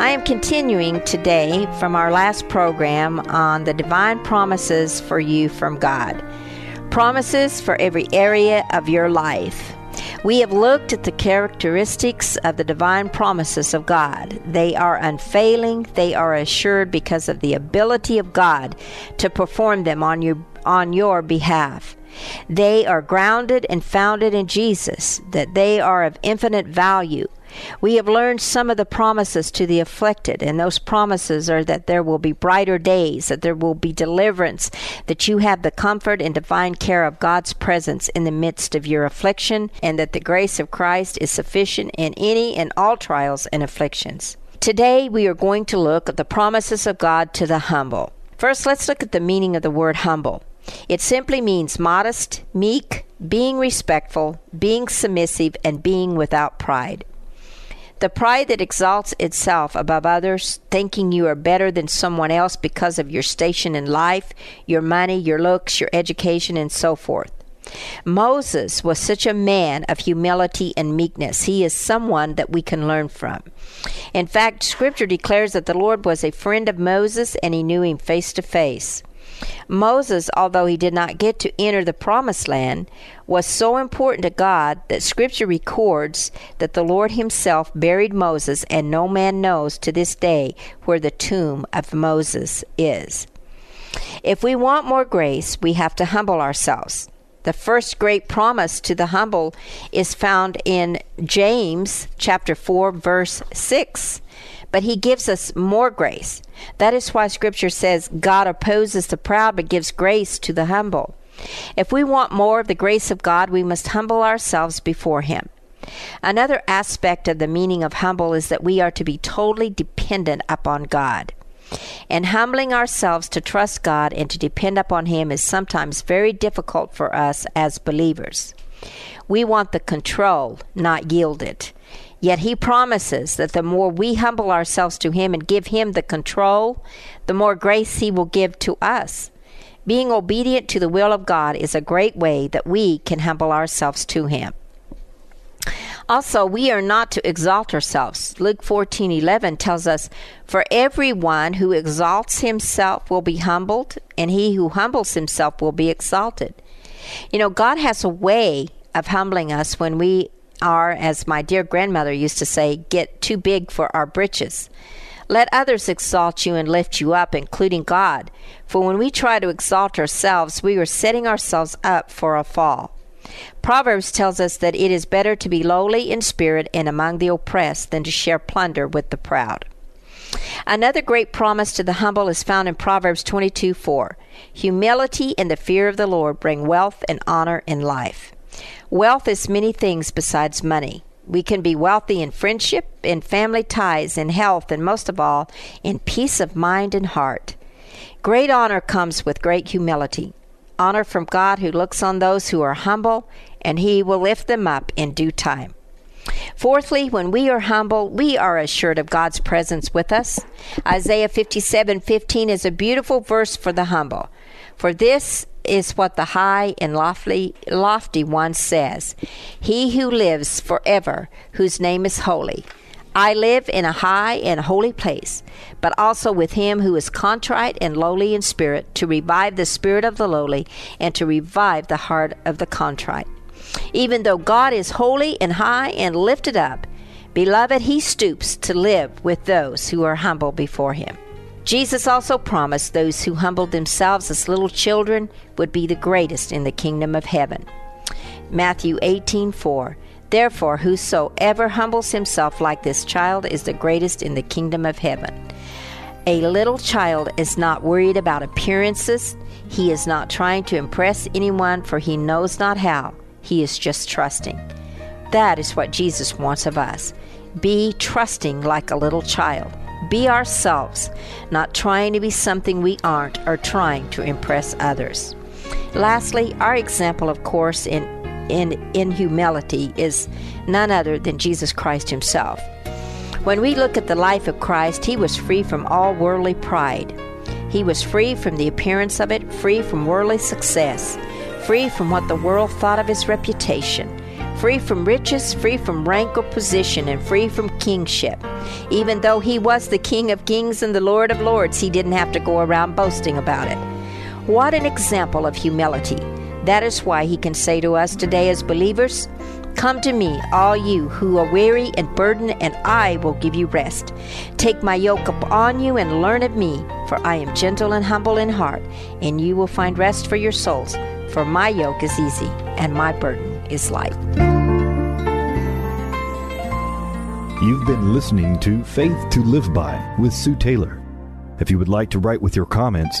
I am continuing today from our last program on the divine promises for you from God. Promises for every area of your life. We have looked at the characteristics of the divine promises of God. They are unfailing, they are assured because of the ability of God to perform them on your on your behalf. They are grounded and founded in Jesus, that they are of infinite value we have learned some of the promises to the afflicted, and those promises are that there will be brighter days, that there will be deliverance, that you have the comfort and divine care of God's presence in the midst of your affliction, and that the grace of Christ is sufficient in any and all trials and afflictions. Today we are going to look at the promises of God to the humble. First, let's look at the meaning of the word humble. It simply means modest, meek, being respectful, being submissive, and being without pride. The pride that exalts itself above others, thinking you are better than someone else because of your station in life, your money, your looks, your education, and so forth. Moses was such a man of humility and meekness. He is someone that we can learn from. In fact, Scripture declares that the Lord was a friend of Moses and he knew him face to face. Moses, although he did not get to enter the promised land, was so important to God that Scripture records that the Lord Himself buried Moses, and no man knows to this day where the tomb of Moses is. If we want more grace, we have to humble ourselves. The first great promise to the humble is found in James chapter 4 verse 6 but he gives us more grace. That is why scripture says God opposes the proud but gives grace to the humble. If we want more of the grace of God, we must humble ourselves before him. Another aspect of the meaning of humble is that we are to be totally dependent upon God. And humbling ourselves to trust God and to depend upon Him is sometimes very difficult for us as believers. We want the control, not yield it. Yet he promises that the more we humble ourselves to him and give him the control, the more grace he will give to us. Being obedient to the will of God is a great way that we can humble ourselves to him. Also, we are not to exalt ourselves. Luke 14:11 tells us, "For everyone who exalts himself will be humbled, and he who humbles himself will be exalted." You know, God has a way of humbling us when we are, as my dear grandmother used to say, get too big for our britches. Let others exalt you and lift you up, including God. For when we try to exalt ourselves, we are setting ourselves up for a fall. Proverbs tells us that it is better to be lowly in spirit and among the oppressed than to share plunder with the proud. Another great promise to the humble is found in Proverbs 22 4. Humility and the fear of the Lord bring wealth and honor in life. Wealth is many things besides money. We can be wealthy in friendship, in family ties, in health, and most of all, in peace of mind and heart. Great honor comes with great humility. Honor from God who looks on those who are humble, and he will lift them up in due time. Fourthly, when we are humble, we are assured of God's presence with us. Isaiah 57:15 is a beautiful verse for the humble. For this is what the high and lofty, lofty one says He who lives forever, whose name is holy. I live in a high and holy place, but also with him who is contrite and lowly in spirit, to revive the spirit of the lowly and to revive the heart of the contrite. Even though God is holy and high and lifted up, beloved, he stoops to live with those who are humble before him. Jesus also promised those who humbled themselves as little children would be the greatest in the kingdom of heaven. Matthew 18:4 Therefore whosoever humbles himself like this child is the greatest in the kingdom of heaven. A little child is not worried about appearances. He is not trying to impress anyone for he knows not how. He is just trusting. That is what Jesus wants of us. Be trusting like a little child. Be ourselves, not trying to be something we aren't or trying to impress others. Lastly, our example, of course, in, in, in humility is none other than Jesus Christ Himself. When we look at the life of Christ, He was free from all worldly pride. He was free from the appearance of it, free from worldly success, free from what the world thought of His reputation free from riches, free from rank or position, and free from kingship. Even though he was the King of kings and the Lord of lords, he didn't have to go around boasting about it. What an example of humility. That is why he can say to us today as believers, Come to me, all you who are weary and burdened, and I will give you rest. Take my yoke upon you and learn of me, for I am gentle and humble in heart, and you will find rest for your souls. For my yoke is easy, and my burden is light. You've been listening to Faith to Live By with Sue Taylor. If you would like to write with your comments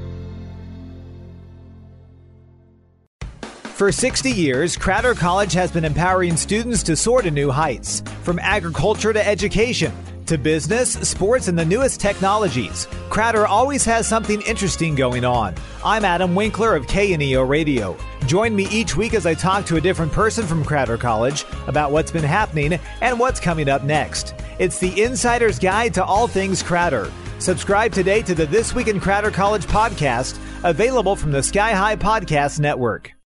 For 60 years, Crowder College has been empowering students to soar to new heights, from agriculture to education to business, sports, and the newest technologies. Crowder always has something interesting going on. I'm Adam Winkler of KNEO Radio. Join me each week as I talk to a different person from Crowder College about what's been happening and what's coming up next. It's the Insider's Guide to All Things Crowder. Subscribe today to the This Week in Crowder College podcast, available from the Sky High Podcast Network.